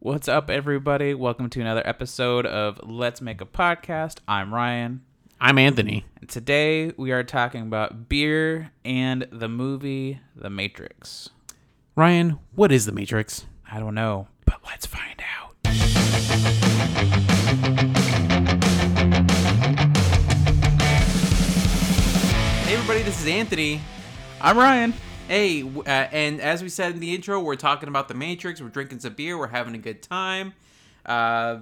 What's up, everybody? Welcome to another episode of Let's Make a Podcast. I'm Ryan, I'm Anthony. and today we are talking about beer and the movie The Matrix. Ryan, what is the Matrix? I don't know, but let's find out. Hey, everybody, this is Anthony. I'm Ryan. Hey, uh, and as we said in the intro, we're talking about the Matrix. We're drinking some beer. We're having a good time. Uh,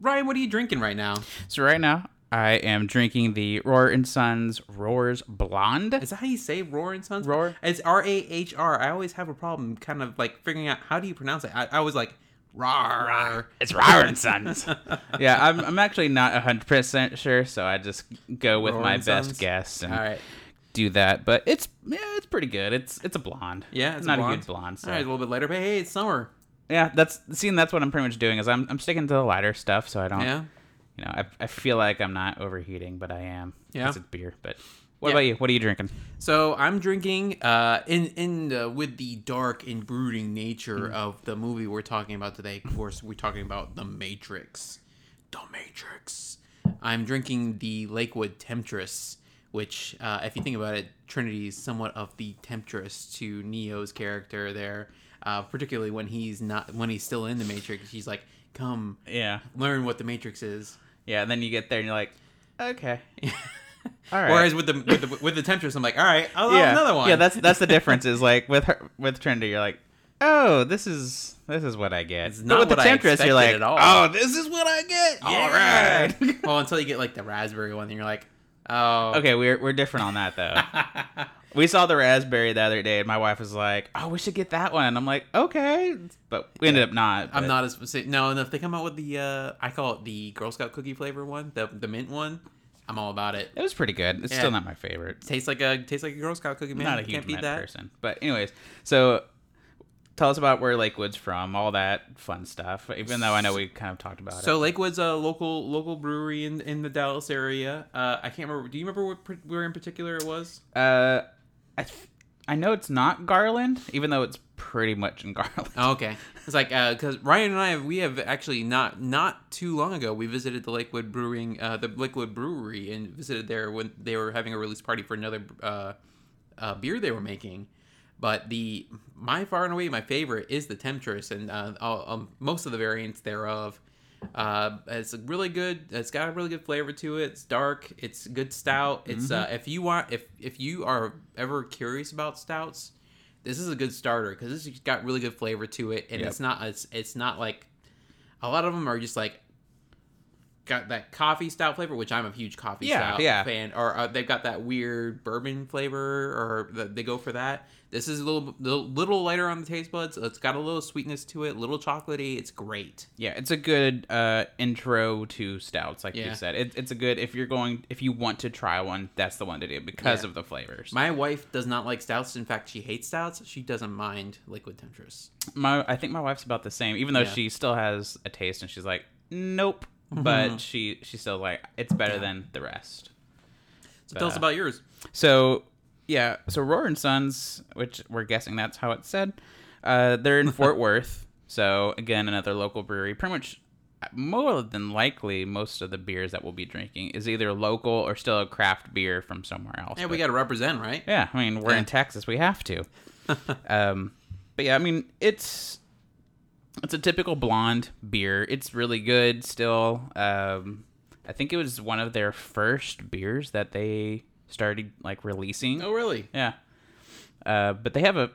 Ryan, what are you drinking right now? So right now, I am drinking the Rahr and Sons Rahr's Blonde. Is that how you say Rahr and Sons? Roar. It's R A H R. I always have a problem kind of like figuring out how do you pronounce it. I, I was like, Rar. It's Rahr and Sons. yeah, I'm, I'm actually not 100% sure, so I just go with Roar my best guess and All right. Do that. But it's yeah, it's pretty good. It's it's a blonde. Yeah, it's not a, a, blonde. good blonde. So. All right, a little bit later, but hey, it's summer. Yeah, that's seeing that's what I'm pretty much doing is I'm I'm sticking to the lighter stuff, so I don't Yeah. you know I, I feel like I'm not overheating, but I am. Yeah. 'cause it's beer. But what Yeah. about you? What are you drinking? So I'm drinking uh, in in uh, with the dark and brooding nature Hmm. of the movie we're talking about today. Of course, we're talking about the Matrix. The Matrix. I'm drinking the Lakewood Temptress, which, uh, if you think about it, Trinity is somewhat of the Temptress to Neo's character there. Uh, particularly when he's not when he's still in the Matrix, he's like, "Come Yeah, learn what the Matrix is." yeah. And then you get there and you're like, okay, all right. Whereas with the with the, with the Temptress, I'm like, "All right, I'll yeah, another one." Yeah, that's that's the difference. Is like with her with Trinity, you're like, oh, this is this is what I get. It's But not with the what I Temptress, you're like, at all. oh, this is what I get. All Yeah. right. well, until you get like the raspberry one, then you're like, oh, Okay, we're we're different on that though. we saw the raspberry the other day, and my wife was like, "Oh, we should get that one." And I'm like, "Okay," but we ended up not. I'm not as specific. No, and if they come out with the, uh, I call it the Girl Scout cookie flavor one, the the mint one, I'm all about it. It was pretty good. It's Yeah. still not my favorite. Tastes like a tastes like a Girl Scout cookie, man. not a huge Can't beat that. person. But anyways, so tell us about where Lakewood's from, all that fun stuff. Even though I know we kind of talked about So it. So Lakewood's a local local brewery in in the Dallas area. Uh, I can't remember. Do you remember what where in particular it was? Uh, I th- I know it's not Garland, even though it's pretty much in Garland. Oh, okay. It's like because Ryan and I have, we have actually not not too long ago we visited the Lakewood Brewing uh, the Lakewood Brewery and visited there when they were having a release party for another uh, uh, beer they were making. But the my far and away my favorite is the Temptress and uh, all, um, most of the variants thereof. Uh, it's a really good. It's got a really good flavor to it. It's dark. It's good stout. It's uh, if you want if if you are ever curious about stouts, this is a good starter because this has got really good flavor to it, and Yep. it's not it's it's not like a lot of them are just like got that coffee stout flavor, which I'm a huge coffee Yeah, stout yeah. fan, or uh, they've got that weird bourbon flavor, or the, they go for that. This is a little little, little lighter on the taste buds. It's got a little sweetness to it, a little chocolatey. It's great. Yeah, it's a good uh, intro to stouts, like Yeah. you said. It, it's a good if you're going if you want to try one, that's the one to do because Yeah. of the flavors. My wife does not like stouts. In fact, she hates stouts. She doesn't mind Lakewood Temptress. My I think my wife's about the same, even though Yeah. she still has a taste, and she's like, nope. But she she's still like, it's better than the rest. So tell us Uh, about yours. So yeah, so Rahr and Sons, which we're guessing that's how it's said. Uh, they're in Fort Worth. So again, another local brewery. Pretty much, more than likely, most of the beers that we'll be drinking is either local or still a craft beer from somewhere else. Yeah, we got to represent, right? yeah, I mean, we're Yeah. in Texas, we have to. um, but yeah, I mean, it's it's a typical blonde beer. It's really good still. Um, I think it was one of their first beers that they started like releasing. Oh, really? Yeah. Uh, but they have a.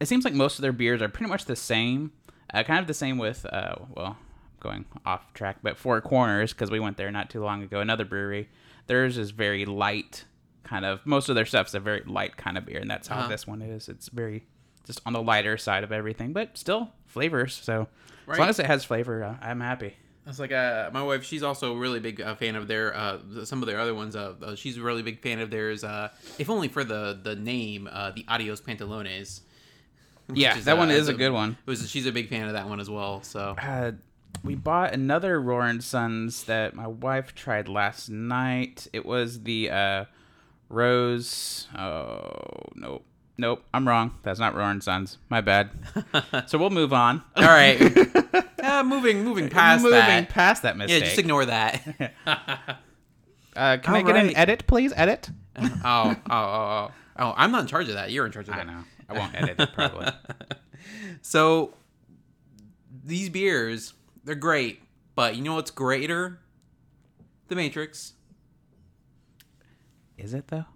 It seems like most of their beers are pretty much the same. Uh, kind of the same with, uh, well, going off track, but Four Corners, because we went there not too long ago, another brewery. Theirs is very light, kind of. Most of their stuff's a very light kind of beer, and that's how Uh-huh. this one is. It's very just on the lighter side of everything, but still flavors. So Right. as long as it has flavor, uh, I'm happy. It's like uh, my wife. She's also a really big uh, fan of their uh, some of their other ones. Uh, uh, she's a really big fan of theirs. Uh, if only for the the name, uh, the Adios Pantalones. Yeah, is, that uh, one is is a good one. Was she's a big fan of that one as well. So uh, we bought another Rahr and Sons that my wife tried last night. It was the uh, rose. Oh no, Nope, I'm wrong. That's not Roaring Sons. My bad. so we'll move on. All right. uh, moving moving past Moving that. past that mistake. yeah, just ignore that. uh, can I get an edit, please? Edit. oh, oh, oh, oh. Oh, I'm not in charge of that. You're in charge of that. I know. I won't edit it probably. So these beers, they're great, but you know what's greater? The Matrix. Is it though?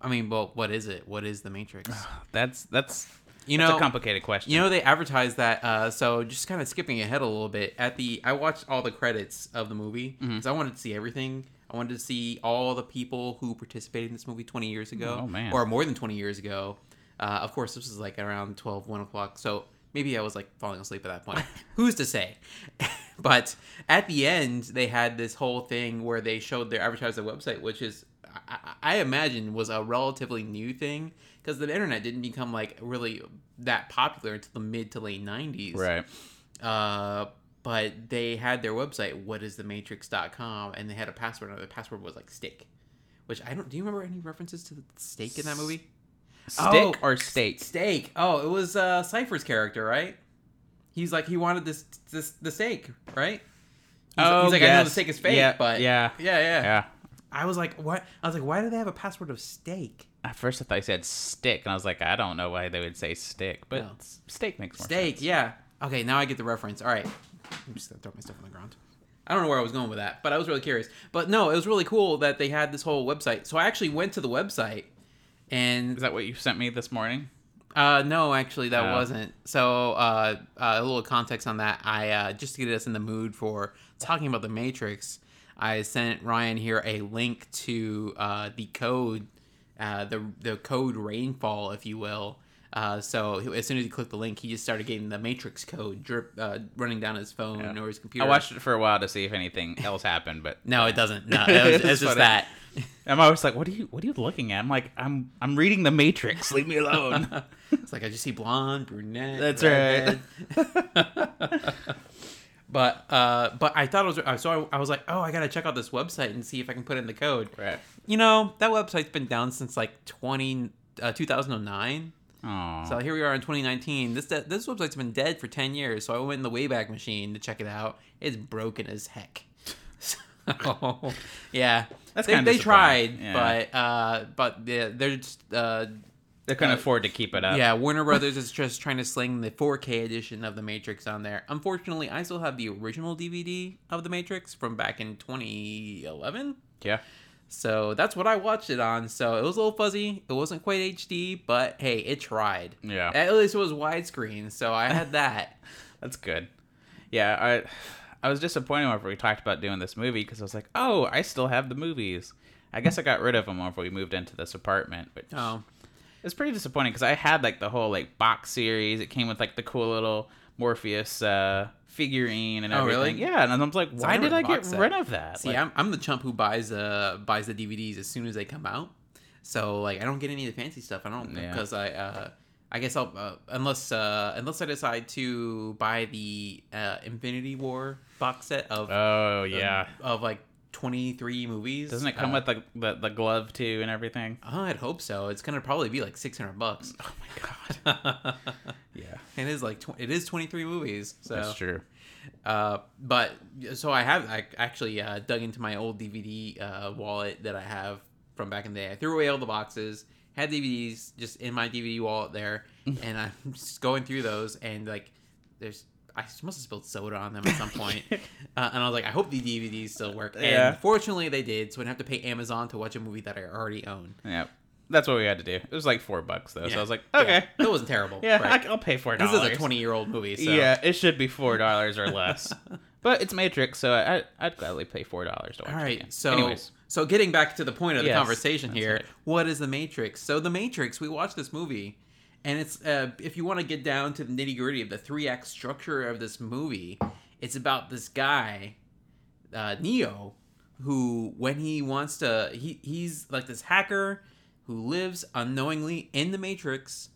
I mean, well, what is it? What is the Matrix? That's that's You that's know, a complicated question. you know they advertised that. Uh, so just kind of skipping ahead a little bit. At the, I watched all the credits of the movie because I wanted to see everything. I wanted to see all the people who participated in this movie 20 years ago, Oh, man. or more than 20 years ago. Uh, of course, this was like around 12, 1 o'clock. So maybe I was like falling asleep at that point. Who's to say? but at the end, they had this whole thing where they showed their advertising website, which is, I, I imagine, was a relatively new thing because the internet didn't become like really that popular until the mid to late 90s. right. Uh, but they had their website, whatisthematrix.com, and they had a password. And the password was like steak, which I don't. Do you remember any references to the steak in that movie? Stick Oh, or steak? Steak. Oh, it was uh, Cypher's character, right? He's like he wanted this this the steak, right? He's, Oh, he's like I know the yes. steak is fake, Yeah, but yeah. yeah, yeah, Yeah. I was like, what? I was like, why do they have a password of steak? At first, I thought you said stick, and I was like, I don't know why they would say stick, but No. steak makes more Steak, sense. yeah. Okay, now I get the reference. All right. I'm just gonna throw my stuff on the ground. I don't know where I was going with that, but I was really curious. But no, it was really cool that they had this whole website. So I actually went to the website, and Is that what you sent me this morning? uh, no, actually that Oh. wasn't. So uh, uh, a little context on that. I uh, just to get us in the mood for talking about the Matrix. I sent Ryan here a link to uh, the code, uh, the the code rainfall, if you will. Uh, so as soon as he clicked the link, he just started getting the Matrix code drip uh, running down his phone Yeah. or his computer. I watched it for a while to see if anything else happened, but No, it doesn't. No, it was, it's That's just that. I'm always like, "What are you? What are you looking at?" I'm like, "I'm I'm reading The Matrix. Leave me alone." it's like I just see blonde, brunette. That's redhead. but uh, but I thought it was so I, I was like, oh, I gotta check out this website and see if I can put in the code. right. You know, that website's been down since like 20, uh, 2009. Oh. So here we are in 2019. This this website's been dead for 10 years. So I went in the Wayback Machine to check it out. It's broken as heck. So, yeah, That's they, they tried. Yeah. but uh, but they're, they're just uh, they couldn't uh, afford to keep it up. yeah, Warner Brothers is just trying to sling the 4K edition of The Matrix on there. Unfortunately, I still have the original DVD of The Matrix from back in 2011. Yeah. So that's what I watched it on. So it was a little fuzzy. It wasn't quite HD, but hey, it tried. Yeah. At least it was widescreen, so I had that. That's good. Yeah, I I was disappointed whenever we talked about doing this movie because I was like, oh, I still have the movies. I guess I got rid of them whenever we moved into this apartment, but oh, it's pretty disappointing because I had like the whole like box series. It came with like the cool little Morpheus uh, figurine and Oh, everything. really? Yeah, and I was like, So why I did I get set. rid of that? see, Like, I'm, I'm the chump who buys uh buys the DVDs as soon as they come out. So like, I don't get any of the fancy stuff. I don't Yeah. because I uh I guess I'll uh, unless uh unless I decide to buy the uh, Infinity War box set of oh yeah. of like 23 movies. Doesn't it come Uh, with the, the the glove too and everything? Oh, I'd hope so. It's gonna probably be like 600 bucks. Oh my god. Yeah, it is like tw- it is 23 movies. So that's true. Uh, but so I have I actually uh, dug into my old DVD uh, wallet that I have from back in the day. I threw away all the boxes, had DVDs just in my DVD wallet there, and I'm just going through those and like there's I must have spilled soda on them at some point. uh, and I was like, I hope the DVDs still work. Yeah. And fortunately, they did. So I didn't have to pay Amazon to watch a movie that I already own. Yeah, that's what we had to do. It was like four bucks though, so I was like, Yeah. okay, it wasn't terrible. yeah, Right. I, will pay four dollars. this is a 20 year old movie. So. Yeah, it should be four dollars or less. but it's Matrix, so I, I'd gladly pay four dollars to watch All it right, again. so anyways, so getting back to the point of the Yes, conversation here, right. what is the Matrix? So the Matrix, we watched this movie, and it's uh, if you want to get down to the nitty gritty of the three act structure of this movie, it's about this guy, uh, Neo, who when he wants to, he he's like this hacker who lives unknowingly in the Matrix.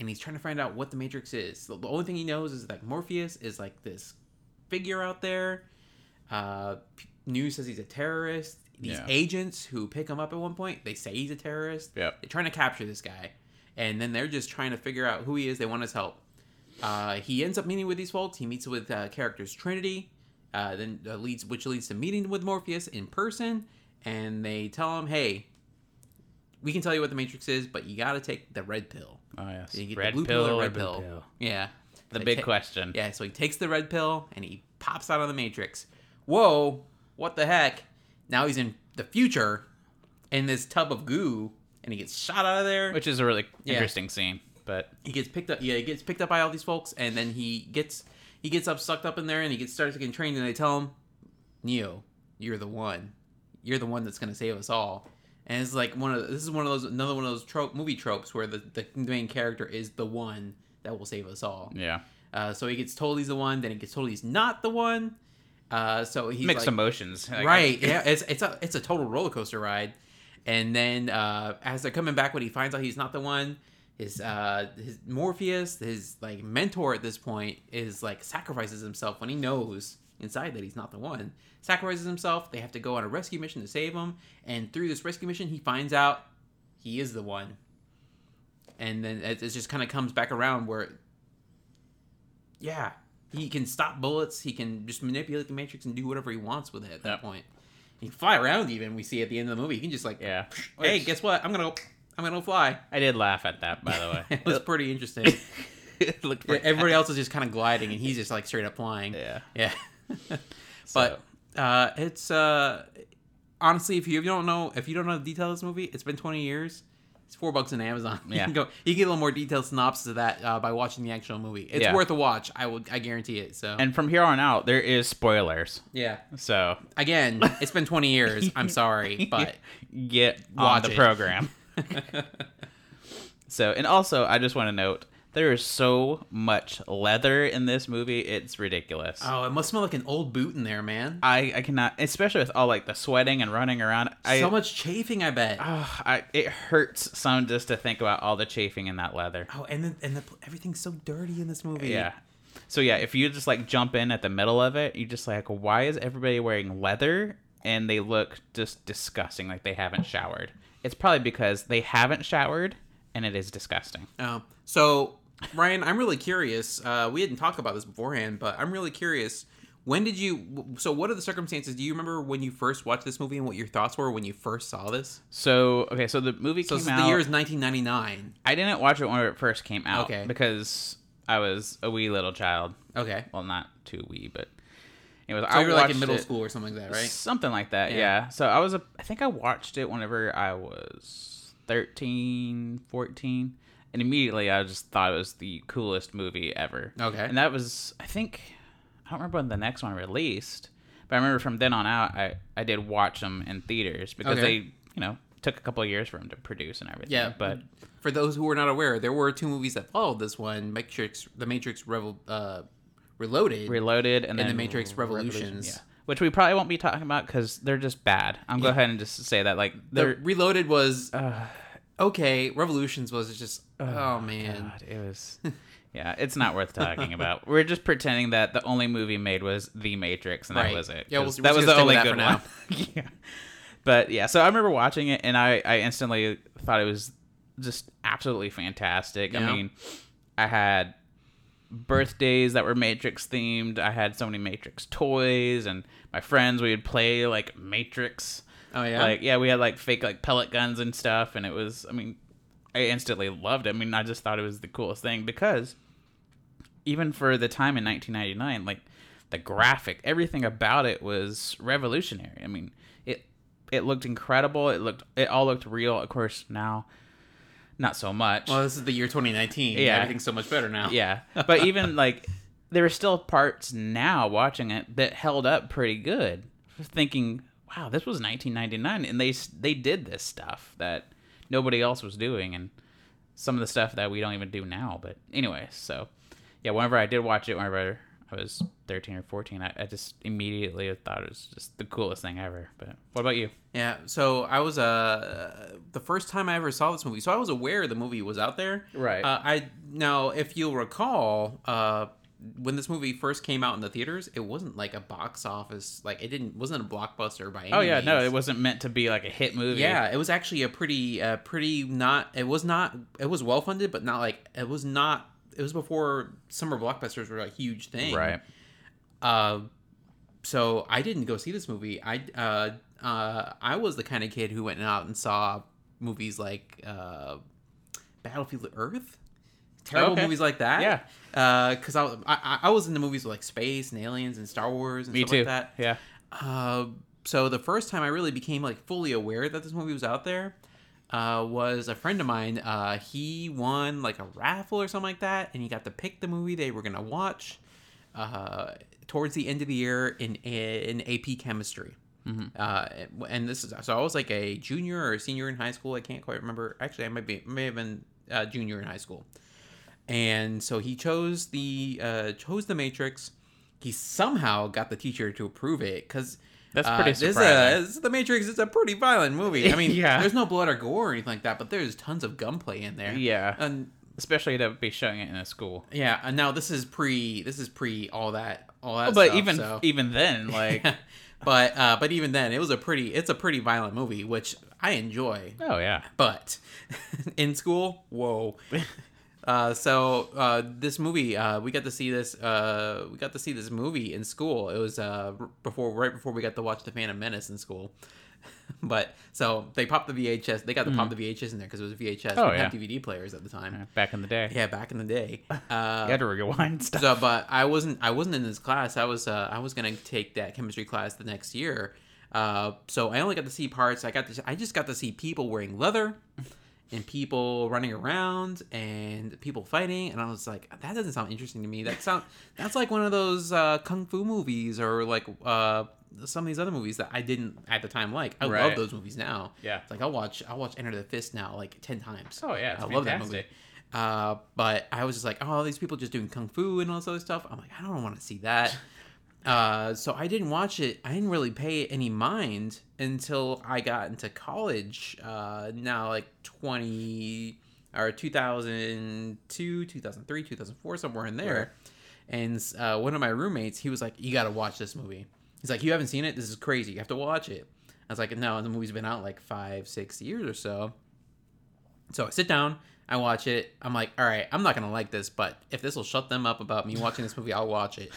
And he's trying to find out what the Matrix is. The the only thing he knows is that Morpheus is like this figure out there uh, News says he's a terrorist. These Yeah. agents who pick him up at one point, they say he's a terrorist. Yep. They're trying to capture this guy, and then they're just trying to figure out who he is. They want his help. Uh, he ends up meeting with these folks. He meets with uh, characters Trinity, uh, then uh, leads which leads to meeting with Morpheus in person, and they tell him, "Hey, we can tell you what the Matrix is, but you got to take the red pill." Oh yes. You get Red the blue pill, pill, red blue pill. pill? Yeah, The They big ta- question. yeah, so he takes the red pill and he pops out of the Matrix. Whoa, what the heck? Now he's in the future in this tub of goo and he gets shot out of there. Which is a really Yeah. interesting scene. But he gets picked up yeah, he gets picked up by all these folks and then he gets he gets up sucked up in there and he gets started getting trained and they tell him, Neo, you're the one. You're the one that's gonna save us all. And it's like one of this is one of those another one of those trope movie tropes where the, the main character is the one that will save us all. yeah. Uh, so he gets told he's the one, then he gets told he's not the one. Uh, so he's Mixed like, emotions. Like, right? Yeah, it's it's a it's a total roller coaster ride. And then uh, as they're coming back, when he finds out he's not the one, his uh, his Morpheus, his like mentor at this point, is like sacrifices himself when he knows inside that he's not the one. Sacrifices himself. They have to go on a rescue mission to save him, and through this rescue mission, he finds out he is the one. And then it, it just kind of comes back around where yeah, he can stop bullets. He can just manipulate the Matrix and do whatever he wants with it at that point. He can fly around. Even we see at the end of the movie, he can just like, Yeah. hey, guess what? I'm gonna go. I'm gonna go fly. I did laugh at that, by the way. it was pretty interesting. it looked pretty Everybody else is just kind of gliding, and he's just like straight up flying. Yeah. Yeah. but uh, it's uh, honestly, if you don't know, if you don't know the detail of this movie, it's been 20 years. It's four bucks on Amazon. You Yeah. can go. You can get a little more detailed synopsis of that uh, by watching the actual movie. It's Yeah. worth a watch. I will. I guarantee it. So And from here on out, there is spoilers. yeah. So Again, it's been 20 years. I'm sorry, but get on Watch the it. program. so, and also, I just want to note there is so much leather in this movie; it's ridiculous. oh, it must smell like an old boot in there, man. I I cannot, especially with all like the sweating and running around. I so much chafing, I bet. ah, I it hurts some just to think about all the chafing in that leather. oh, and then and the, everything's so dirty in this movie. Yeah. So yeah, if you just like jump in at the middle of it, you just like, why is everybody wearing leather and they look just disgusting, like they haven't showered? It's probably because they haven't showered and it is disgusting. Oh, so Ryan, I'm really curious. Uh, we didn't talk about this beforehand, but I'm really curious. When did you? So, what are the circumstances? Do you remember when you first watched this movie and what your thoughts were when you first saw this? So okay, so the movie So, came out. the year is 1999. I didn't watch it when it first came out Okay. because I was a wee little child. Okay, Well, not too wee, but it was. so I you were like in middle it- school or something like that, right? Something like that, Yeah. yeah. So I was a I think I watched it whenever I was 13, 14, and immediately I just thought it was the coolest movie ever. Okay. And that was I think I don't remember when the next one released, but I remember from then on out I I did watch them in theaters because Okay. they, you know, took a couple of years for them to produce and everything. Yeah, but For those who are not aware, there were two movies that followed this one: Matrix, The Matrix Revol- uh, Reloaded. Reloaded and And then The Matrix Revolutions. Yeah. Which we probably won't be talking about because they're just bad. I'm go ahead and just say that like the they're Reloaded was uh, okay. Revolutions was just oh, man. God, it was. Yeah, it's not worth talking about. We're just pretending that the only movie made was The Matrix, and Right. that was it. Yeah, we'll- that was the only good one. yeah. But yeah, so I remember watching it, and I, I instantly thought it was just absolutely fantastic. Yeah. I mean, I had birthdays that were Matrix themed. I had so many Matrix toys, and my friends we would play like Matrix. Oh yeah. Like yeah, we had like fake like pellet guns and stuff, and it was. I mean, I instantly loved it. I mean, I just thought it was the coolest thing because even for the time in 1999, like the graphic, everything about it was revolutionary. I mean, it it looked incredible. It looked it all looked real. Of course, now not so much. well, this is the year 2019. Yeah. Everything's so much better now. yeah, but even like there were still parts now watching it that held up pretty good. Thinking, wow, this was 1999, and they they did this stuff that nobody else was doing, and some of the stuff that we don't even do now. But anyway, so yeah, whenever I did watch it, whenever I was 13 or 14, I, I just immediately thought it was just the coolest thing ever. But what about you? Yeah, so I was uh the first time I ever saw this movie, so I was aware the movie was out there. Right. Uh, I now, if you'll recall, uh, when this movie first came out in the theaters, it wasn't like a box office like it didn't wasn't a blockbuster by any Oh yeah, no, it wasn't meant to be like a hit movie. Yeah, it was actually a pretty, uh, pretty not. It was not. It was well funded, but not like it was not. It was before summer blockbusters were a huge thing, right. Uh, so I didn't go see this movie. I uh, uh, I was the kind of kid who went out and saw movies like uh, Battlefield Earth, terrible Okay. movies like that. Yeah. because I, I I was into movies with like space and aliens and Star Wars and Me stuff too. like that. Yeah. Uh, so the first time I really became like fully aware that this movie was out there uh, was a friend of mine. Uh, he won like a raffle or something like that, and he got to pick the movie they were gonna watch uh, towards the end of the year in in AP chemistry. Uh, and this is so I was like a junior or a senior in high school. I can't quite remember. Actually, I might be may have been uh, junior in high school. And so he chose the uh, chose the Matrix. He somehow got the teacher to approve it because That's pretty this is a, surprising. this is- the Matrix is a pretty violent movie. I mean, Yeah. there's no blood or gore or anything like that, but there's tons of gunplay in there. Yeah. and Especially to be showing it in a school. yeah, and now this is pre this is pre all that all that. but stuff, even so. even then, like, but uh, but even then, it was a pretty it's a pretty violent movie, which I enjoy. oh yeah, But in school, whoa. Uh, so uh, this movie, uh, we got to see this. Uh, we got to see this movie in school. It was uh, before, right before we got to watch the Phantom Menace in school. but so they popped the VHS. They got to pop the VHS in there because it was VHS. Oh, yeah. DVD players at the time. back in the day, Yeah, back in the day. you had to rewind stuff. so, but I wasn't. I wasn't in this class. I was. Uh, I was gonna take that chemistry class the next year. Uh, so I only got to see parts. I got to. I just got to see people wearing leather, and people running around, and people fighting. And I was like, that doesn't sound interesting to me. That sound. That's like one of those uh, kung fu movies, or like uh, some of these other movies that I didn't at the time like. I love those movies now. Yeah. It's like I'll watch. I'll watch Enter the Fist now like ten times. Oh, yeah, it's I love that movie. Uh, but I was just like, oh, these people just doing kung fu and all this other stuff. I'm like, I don't want to see that. Uh, so I didn't watch it. I didn't really pay any mind until I got into college. Uh, now like 20 or 2002, 2003, 2004, somewhere in there. And uh, one of my roommates, he was like, "You got to watch this movie." He's like, "You haven't seen it? This is crazy. You have to watch it." I was like, "No, the movie's been out like five, six years or so." So I sit down, I watch it. I'm like, all right, I'm not gonna like this, but if this will shut them up about me watching this movie, I'll watch it.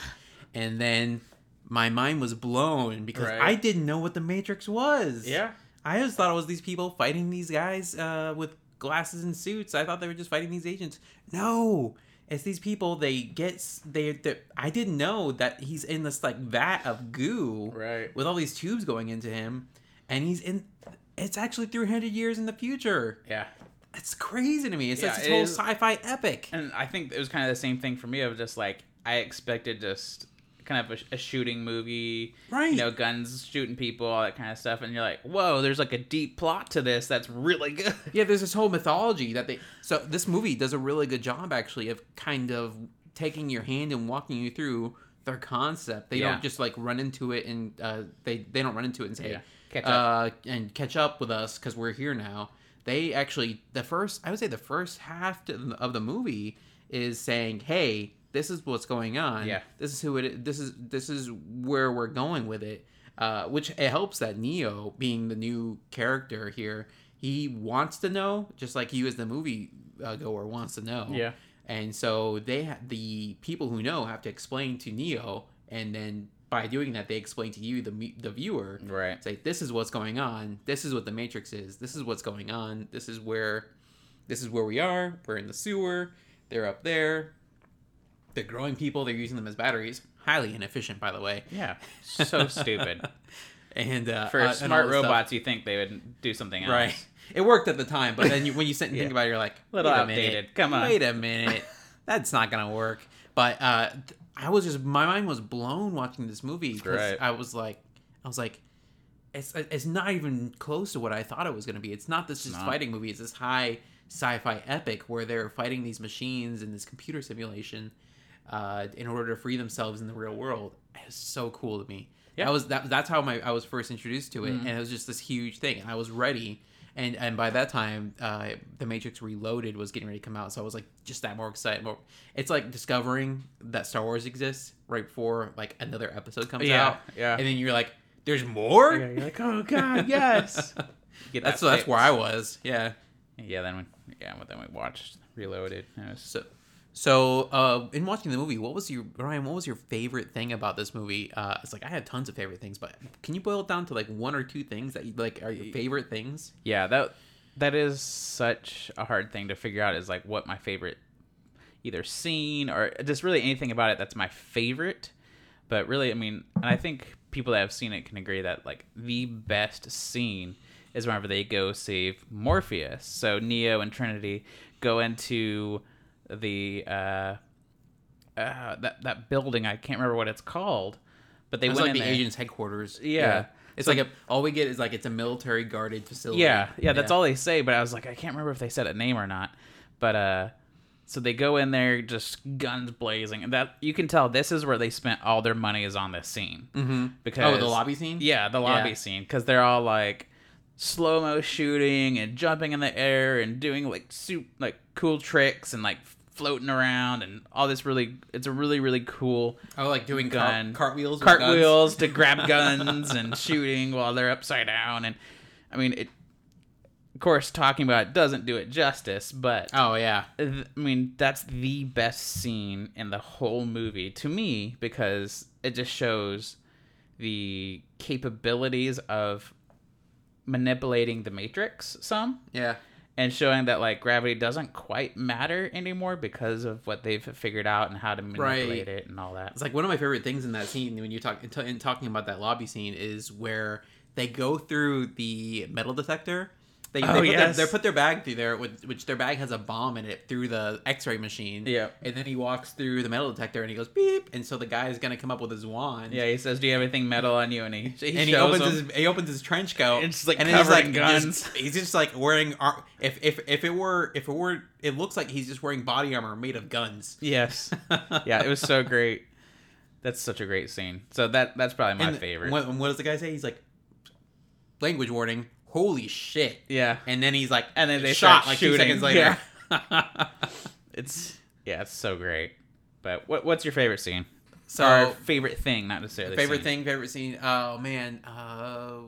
And then my mind was blown because Right. I didn't know what the Matrix was. Yeah. I just thought it was these people fighting these guys uh, with glasses and suits. I thought they were just fighting these agents. No, it's these people. They get they. I didn't know that he's in this like vat of goo Right. with all these tubes going into him, and he's in. It's actually 300 years in the future. Yeah. It's crazy to me. It's Yeah, such it a whole is. sci-fi epic. And I think it was kind of the same thing for me. Of just like I expected just kind of a, a shooting movie, Right. You know, guns shooting people, all that kind of stuff. And you're like, whoa, there's like a deep plot to this that's really good. Yeah, there's this whole mythology that they. So this movie does a really good job actually of kind of taking your hand and walking you through their concept. They Yeah. don't just like run into it and uh, they they don't run into it and say Yeah. Catch uh, and catch up with us because we're here now. They actually the first I would say the first half to- of the movie is saying, hey, this is what's going on. Yeah. this is who it. Is. This is this is where we're going with it. Uh, which it helps that Neo, being the new character here, he wants to know, just like you as the movie uh, goer wants to know. Yeah. And so they, ha- the people who know, have to explain to Neo, and then by doing that, they explain to you, the me- the viewer, Right. say this is what's going on. This is what the Matrix is. This is what's going on. This is where, this is where we are. We're in the sewer. They're up there. They're growing people. They're using them as batteries. Highly inefficient, by the way. Yeah. So stupid. And uh, For uh, and smart stuff. robots, you think they would do something else. right? It worked at the time, but then you, when you sit and think about it, you're like, Little wait a outdated. minute. Come on. wait a minute, that's not gonna work. But uh, th- I was just my mind was blown watching this movie because Right. I was like, I was like, it's it's not even close to what I thought it was gonna be. It's not this just not. fighting movie. It's this high sci-fi epic where they're fighting these machines in this computer simulation uh, in order to free themselves in the real world. It was so cool to me. Yeah. That was that. That's how my I was first introduced to it, Mhm. and it was just this huge thing. And I was ready. and and by that time, uh, the Matrix Reloaded was getting ready to come out, so I was like just that more excited. More, it's like discovering that Star Wars exists right before like another episode comes Yeah, out, yeah. and then you're like, "There's more." Yeah, you're like, oh god, yes. That's that that's where I was. Yeah. Yeah, then we yeah, but then we watched Reloaded. and It was So, so uh, in watching the movie, what was your Ryan? What was your favorite thing about this movie? Uh, it's like I had tons of favorite things, but can you boil it down to like one or two things that you like are your favorite things? yeah that that is such a hard thing to figure out is like what my favorite either scene or just really anything about it that's my favorite but really i mean and i think people that have seen it can agree that like the best scene is whenever they go save morpheus so neo and trinity go into the uh, uh that that building i can't remember what it's called but they was went like in the there. agent's headquarters. Yeah. It's So- like a, all we get is like it's a military guarded facility. Yeah, yeah, that's all they say. But I was like, I can't remember if they said a name or not. But uh, so they go in there, just guns blazing, and that you can tell this is where they spent all their money is on this scene Mm-hmm. because Oh, the lobby scene. yeah, the lobby Yeah. scene because they're all like slow mo shooting and jumping in the air and doing like soup like cool tricks and like floating around and all this really it's a really really cool Oh, like doing Gun. car- cartwheels. cartwheels to grab guns and shooting while they're upside down and i mean it of course talking about it doesn't do it justice but Oh yeah. th- i mean that's the best scene in the whole movie to me because it just shows the capabilities of manipulating the matrix some Yeah. And showing that like gravity doesn't quite matter anymore because of what they've figured out and how to manipulate it and all that It's like one of my favorite things in that scene when you talk in, t- in talking about that lobby scene is where they go through the metal detector. They, Oh, they, put yes. their, they put their bag through there, with, which their bag has a bomb in it through the X-ray machine. Yeah. and then he walks through the metal detector and he goes beep, and so the guy is gonna come up with his wand. Yeah, he says, "Do you have anything metal on you?" And he, he and he opens him. his he opens his trench coat. It's just, like, and covered he's in like just- guns. he's just like wearing ar- if if if it were if it were it looks like he's just wearing body armor made of guns. Yes, yeah, it was so great. That's such a great scene. So that that's probably my And favorite. What, what does the guy say? He's like, language warning. Holy shit! yeah, And then he's like, And then they shot like shooting. two seconds later. it's yeah, it's so great. But what what's your favorite scene? so or favorite thing, not necessarily favorite scene. thing, favorite scene. Oh man. Uh,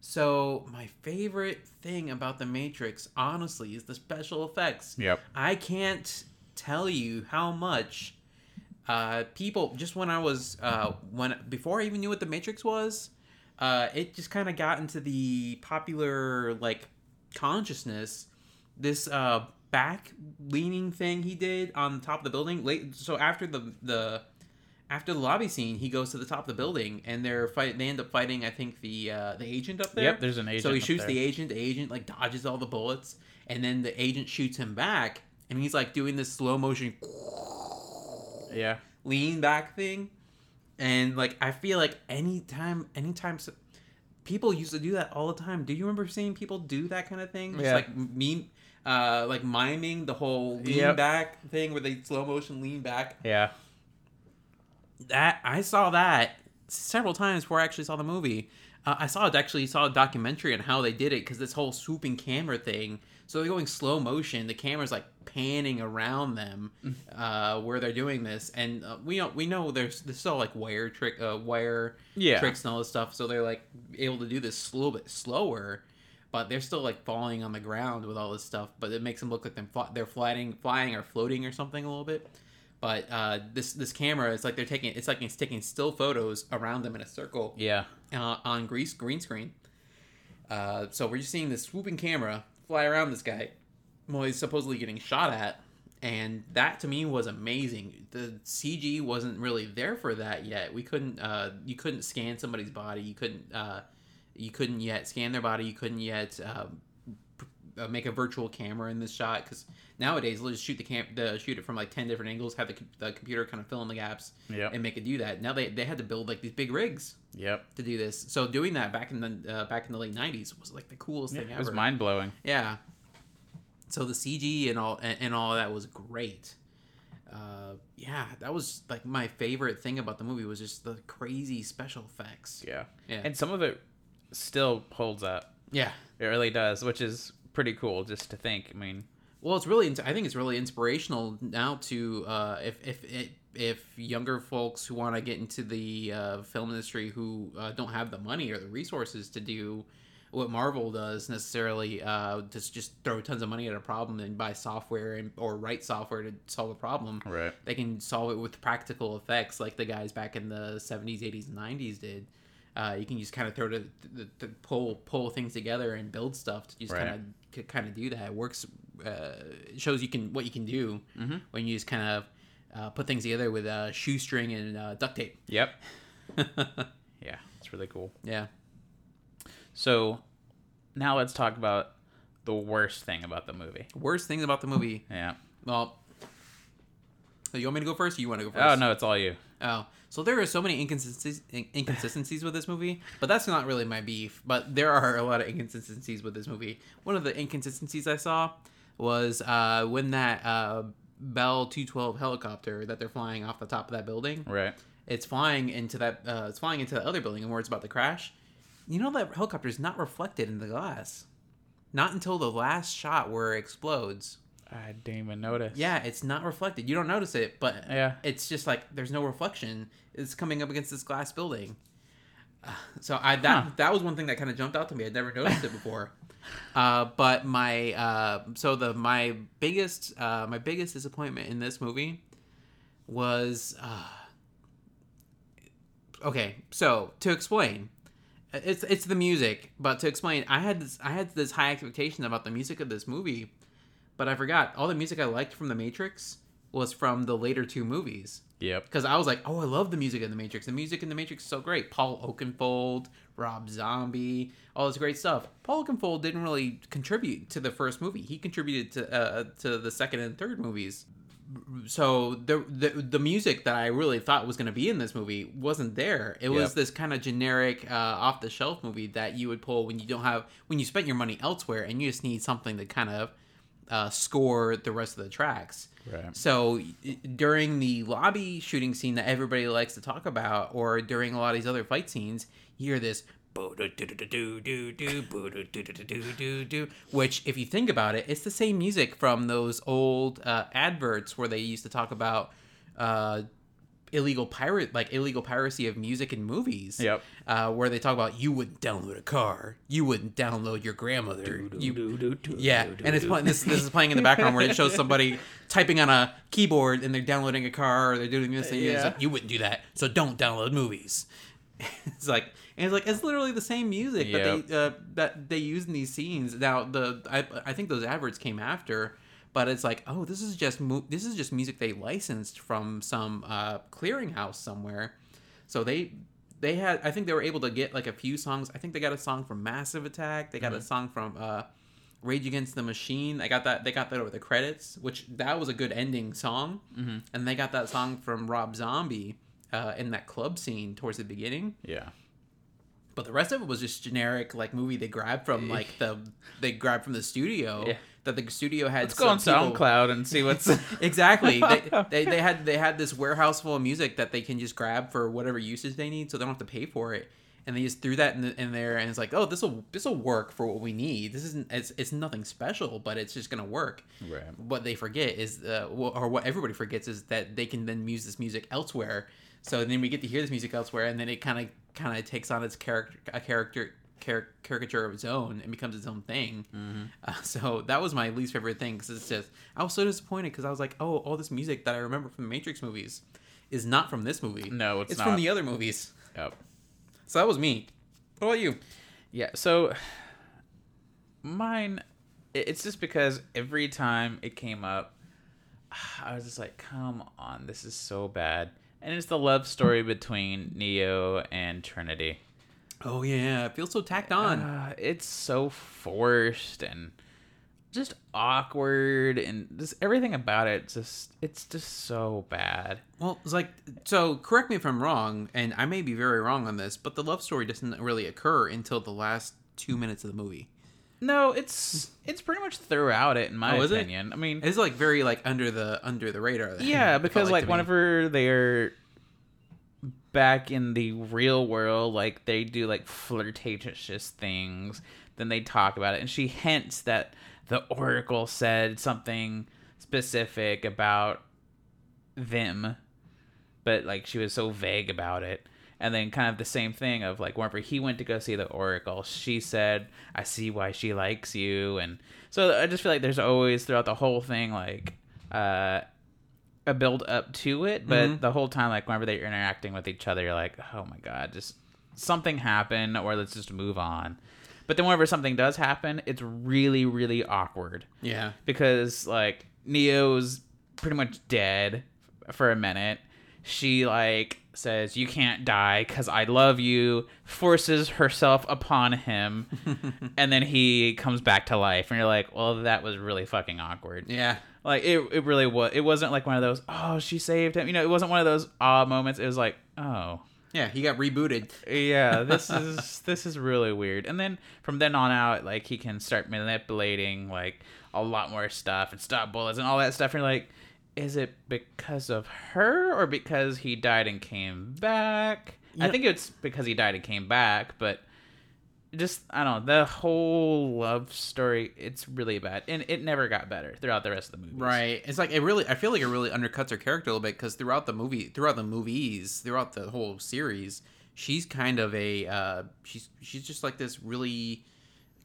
so my favorite thing about the Matrix, honestly, is the special effects. Yep. I can't tell you how much uh, people just when I was uh, when before I even knew what the Matrix was, uh, it just kind of got into the popular like consciousness. This uh, back leaning thing he did on the top of the building. Late, so after the the after the lobby scene, he goes to the top of the building and they're fight. They end up fighting. I think the uh, the agent up there. Yep, there's an agent. So he shoots the agent. The agent like dodges all the bullets, and then the agent shoots him back, and he's like doing this slow motion Yeah. lean back thing, and like I feel like anytime, anytime. So, People used to do that all the time. Do you remember seeing people do that kind of thing? Just Yeah. like meme, uh, like miming the whole lean Yep. back thing where they slow motion lean back. Yeah. That I saw that several times before I actually saw the movie. Uh, I saw it actually saw a documentary on how they did it because this whole swooping camera thing. So they're going slow motion. The camera's like panning around them uh, where they're doing this, and uh, we know we know there's there's still like wire trick, uh, wire Yeah. tricks and all this stuff. So they're like able to do this a little bit slower, but they're still like falling on the ground with all this stuff. But it makes them look like they're, fly- they're flying, flying or floating or something a little bit. But uh, this this camera, it's like they're taking it's like it's taking still photos around them in a circle Yeah. uh, on grease green screen. Uh, so we're just seeing this swooping camera fly around this guy while he's supposedly getting shot at, and that to me was amazing. The CG wasn't really there for that yet. We couldn't uh, you couldn't scan somebody's body. You couldn't uh, you couldn't yet scan their body. You couldn't yet. Um, uh, make a virtual camera in this shot because nowadays they'll just shoot the camp, the shoot it from like 10 different angles have the, the computer kind of fill in the gaps Yep. and make it do that now they, they had to build like these big rigs Yep. to do this. So doing that back in the uh, back in the late '90s was like the coolest Yeah, thing ever. it was mind blowing. Yeah. So the CG and all and, and all that was great. Uh, yeah, that was like my favorite thing about the movie was just the crazy special effects. Yeah. Yeah. And some of it still holds up. Yeah. It really does, which is pretty cool just to think. I mean, Well, it's really. I think it's really inspirational now to uh, if if if younger folks who want to get into the uh, film industry who uh, don't have the money or the resources to do what Marvel does necessarily, uh, just just throw tons of money at a problem and buy software and or write software to solve a problem. right. They can solve it with practical effects, like the guys back in the seventies, eighties, and nineties did. Uh, you can just kind of throw to, to, to pull pull things together and build stuff to just Right. kind of kind of do that. It works. Uh, it shows you can what you can do Mm-hmm. when you just kind of uh, put things together with uh, shoestring and uh, duct tape. Yep. Yeah, it's really cool. yeah. So now let's talk about the worst thing about the movie. Worst things about the movie. Yeah. Well, so you want me to go first, or you want to go first? Oh no, it's all you. Oh, so there are so many inconsistencies inconsistencies with this movie, but that's not really my beef. But there are a lot of inconsistencies with this movie. One of the inconsistencies I saw was uh, when that uh, Bell two twelve helicopter that they're flying off the top of that building. Right. It's flying into that. Uh, it's flying into the other building, and where it's about to crash. You know that helicopter is not reflected in the glass. Not until the last shot where it explodes. I didn't even notice. Yeah, it's not reflected. You don't notice it, but Yeah. it's just like there's no reflection. It's coming up against this glass building. Uh, So I that Huh. that was one thing that kind of jumped out to me. I'd never noticed it before. Uh, but my uh, so the my biggest uh, my biggest disappointment in this movie was uh, okay. So to explain, it's it's the music. But to explain, I had this I had this high expectation about the music of this movie, but I forgot all the music I liked from The Matrix was from the later two movies Yep. because I was like, oh, I love the music in the Matrix. The music in the Matrix is so great. Paul Oakenfold, Rob Zombie, all this great stuff. Paul Oakenfold didn't really contribute to the first movie. He contributed to uh, to the second and third movies. So the the, the music that I really thought was going to be in this movie wasn't there. It was this kind of generic uh, off the shelf movie that you would pull when you don't have when you spent your money elsewhere and you just need something to kind of uh, score the rest of the tracks. Right. So during the lobby shooting scene that everybody likes to talk about, or during a lot of these other fight scenes, you hear this which if you think about it it's the same music from those old uh, adverts where they used to talk about uh, illegal pirate like illegal piracy of music and movies Yep. uh, where they talk about you wouldn't download a car you wouldn't download your grandmother you yeah, and it's playing. This this is playing in the background where it shows somebody typing on a keyboard and they're downloading a car or they're doing this. And it's Yeah. like, you wouldn't do that, so don't download movies. it's like and it's like it's literally the same music Yep. that they uh, that they use in these scenes. Now the I I think those adverts came after. But it's like, oh, this is just mu- this is just music they licensed from some uh, clearinghouse somewhere. So they they had I think they were able to get like a few songs. I think they got a song from Massive Attack. They got a song from uh, Rage Against the Machine. I got that. They got that over the credits, which that was a good ending song. Mm-hmm. And they got that song from Rob Zombie uh, in that club scene towards the beginning. Yeah. But the rest of it was just generic, like movie they grabbed from like the they grabbed from the studio. Yeah. That the studio had. Let's go on some people- SoundCloud and see what's. exactly. they, they, they had they had this warehouse full of music that they can just grab for whatever usage they need, so they don't have to pay for it. And they just threw that in, the, in there, and it's like, oh, this will this will work for what we need. This isn't it's, it's nothing special, but it's just gonna work. Right. What they forget is, uh, or what everybody forgets is that they can then use this music elsewhere. So then we get to hear this music elsewhere, and then it kind of kind of takes on its character a character car- caricature of its own and becomes its own thing. Uh, so that was my least favorite thing because it's just I was so disappointed because I was like, oh, all this music that I remember from the Matrix movies is not from this movie. No, it's from not. the other movies. Yep. So that was me. What about you? Yeah, so mine it's just because every time it came up I was just like, "Come on, this is so bad." And it's the love story between Neo and Trinity. Oh yeah, it feels so tacked on. Uh, it's so forced and just awkward and just everything about it just it's just so bad. Well, it's like so. Correct me if I'm wrong, and I may be very wrong on this, but the love story doesn't really occur until the last two minutes of the movie. No, it's it's pretty much throughout it in my Oh, is it? opinion. I mean, It's like very like under the under the radar. then, Yeah, because like me. whenever they're back in the real world, like they do like flirtatious things. then they talk about it, and she hints that the Oracle said something specific about them, but like she was so vague about it. And then kind of the same thing of like whenever he went to go see the Oracle, she said, "I see why she likes you," and so I just feel like there's always throughout the whole thing like uh, a build up to it, but Mhm. the whole time like whenever they're interacting with each other, you're like, "Oh my god, just something happened, or let's just move on." But then whenever something does happen, it's really really awkward Yeah. because like Neo's pretty much dead for a minute. She like says you can't die cuz I love you, forces herself upon him, and then he comes back to life and you're like, "Well, that was really fucking awkward." Yeah. Like it it really was. It wasn't like one of those, "Oh, she saved him." You know, it wasn't one of those ah moments. It was like, "Oh, Yeah. He got rebooted. yeah this is this is really weird and then from then on out like he can start manipulating like a lot more stuff and stop bullets and all that stuff and you're like is it because of her or because he died and came back i think it's because he died and came back but just i don't know the whole love story it's really bad and it never got better throughout the rest of the movie Right. It's like it really. I feel like it really undercuts her character a little bit because throughout the movie, throughout the movies, throughout the whole series, she's kind of a. Uh, she's she's just like this really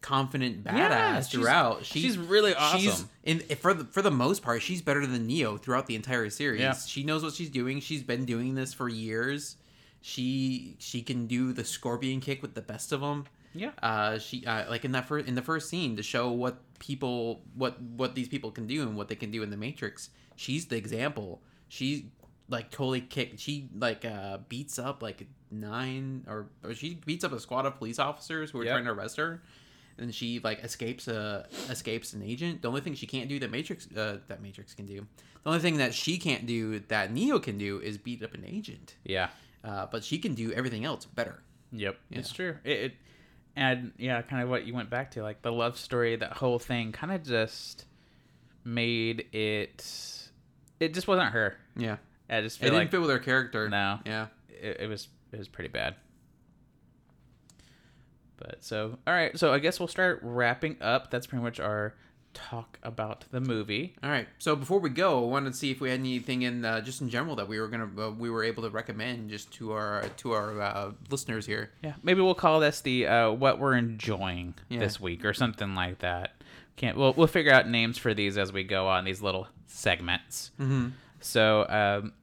confident badass Yeah, she's- throughout. She- she's really She's awesome. in for the for the most part, she's better than Neo throughout the entire series. Yeah. She knows what she's doing. She's been doing this for years. She she can do the scorpion kick with the best of them. Yeah Uh, she uh, like in that first in the first scene to show what people what what these people can do and what they can do in the Matrix. She's the example. She like totally kick. She like uh beats up like nine or, or she beats up a squad of police officers who are Yep. trying to arrest her. And she like escapes a escapes an agent. The only thing she can't do that Matrix uh, that Matrix can do. The only thing that she can't do that Neo can do is beat up an agent. yeah Uh, but she can do everything else better. Yep, it's true. It, it and yeah, kind of what you went back to, like the love story, that whole thing, kind of just made it. It just wasn't her. Yeah, I just it didn't like fit with her character. no, Yeah. it, it was it was pretty bad. But so all right, so I guess we'll start wrapping up. That's pretty much our talk about the movie. All right. So before we go, I wanted to see if we had anything in uh, just in general that we were gonna uh, we were able to recommend just to our to our uh, listeners here. Yeah, maybe we'll call this the uh, what we're enjoying Yeah. this week or something like that. Can't we'll we'll figure out names for these as we go on these little segments. Mm-hmm. So um,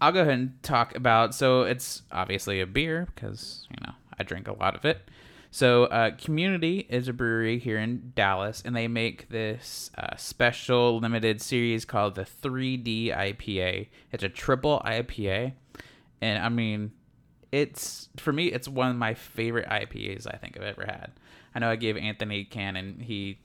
I'll go ahead and talk about. So it's obviously a beer because you know I drink a lot of it. So uh, Community is a brewery here in Dallas, and they make this uh, special limited series called the 3D IPA. It's a triple IPA, and I mean, it's for me, it's one of my favorite IPAs I think I've ever had. I know I gave Anthony a can, and he,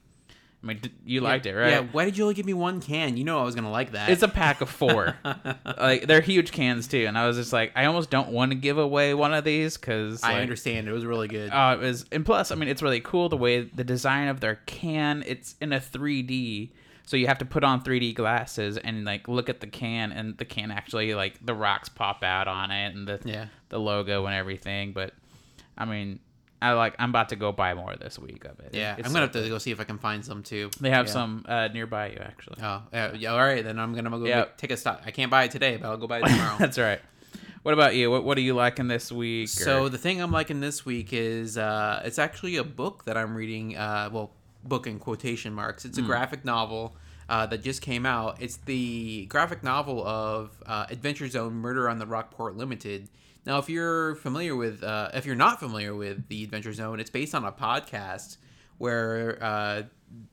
I mean, you liked it, right? Yeah. Why did you only give me one can? You know I was gonna like that. It's a pack of four. like they're huge cans too, and I was just like, I almost don't want to give away one of these because I understand. It was really good. Uh, it was, and plus, I mean, it's really cool the way the design of their can. It's in a 3D, so you have to put on 3D glasses and like look at the can, and the can actually like the rocks pop out on it, and the yeah. the logo and everything. But I mean, I like I'm about to go buy more this week of it. Yeah. It's I'm gonna so have to go see if I can find some too. They have Yeah. some uh, nearby you actually. Oh, yeah, yeah. All right, then I'm gonna go Yeah. make- take a stop. I can't buy it today, but I'll go buy it tomorrow. That's right. What about you? What What are you liking this week? So or- the thing I'm liking this week is uh, it's actually a book that I'm reading. Uh, well, book in quotation marks. It's a graphic novel uh, that just came out. It's the graphic novel of uh, Adventure Zone: Murder on the Rockport Limited. Now, if you're familiar with, uh, if you're not familiar with the Adventure Zone, it's based on a podcast where uh,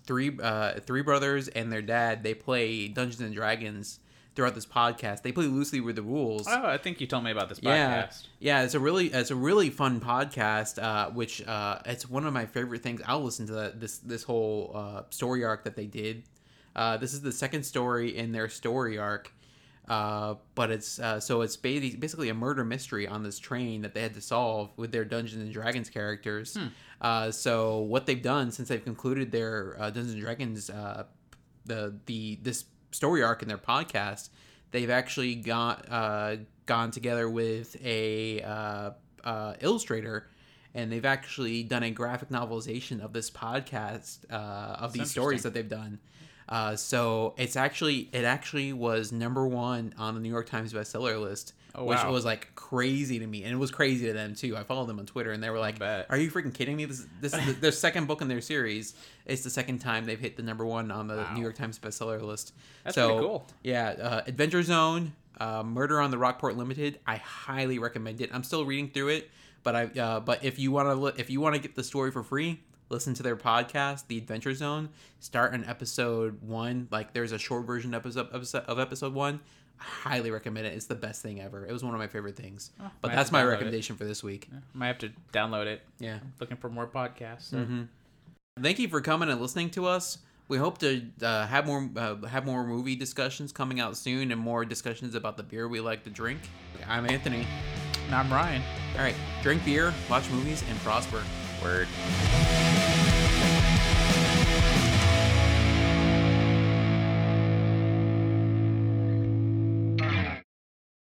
three uh, three brothers and their dad they play Dungeons and Dragons throughout this podcast. They play loosely with the rules. oh, I think you told me about this podcast. yeah, yeah it's a really it's a really fun podcast. Uh, which uh, it's one of my favorite things. I'll listen to that, this this whole uh, story arc that they did. Uh, this is the second story in their story arc, uh, but it's uh, so it's ba- basically a murder mystery on this train that they had to solve with their Dungeons and Dragons characters. Uh, so what they've done since they've concluded their uh, Dungeons and Dragons uh, the the this story arc in their podcast, they've actually got uh, gone together with a uh, uh, illustrator and they've actually done a graphic novelization of this podcast uh, of these stories that they've done. Uh, so it's actually it actually was number one on the New York Times bestseller list, Oh, which wow. was like crazy to me, and it was crazy to them too. I followed them on Twitter, and they were like, "Are you freaking kidding me? This this is the, their second book in their series. It's the second time they've hit the number one on the Wow. New York Times bestseller list. That's so, pretty cool. Yeah, uh, Adventure Zone, uh, Murder on the Rockport Limited. I highly recommend it. I'm still reading through it, but I uh, but if you want to if you want to get the story for free, listen to their podcast, The Adventure Zone. Start on episode one. Like there's a short version episode episode of episode one. I highly recommend it. It's the best thing ever. It was one of my favorite things. but that's my download it. recommendation for this week. Might have to download it. Yeah. Looking for more podcasts. so- hmm Thank you for coming and listening to us. We hope to uh, have more uh, have more movie discussions coming out soon and more discussions about the beer we like to drink. I'm Anthony. And I'm Ryan. All right, drink beer, watch movies, and prosper. Word.